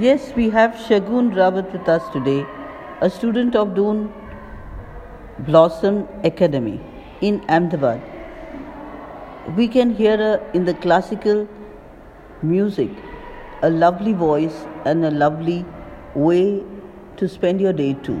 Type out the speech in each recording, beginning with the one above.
Yes, we have Shagun Rawat with us today, a student of Doon Blossom Academy in Ahmedabad. We can hear in the classical music, a lovely voice and a lovely way to spend your day too.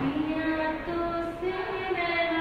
Minha torcida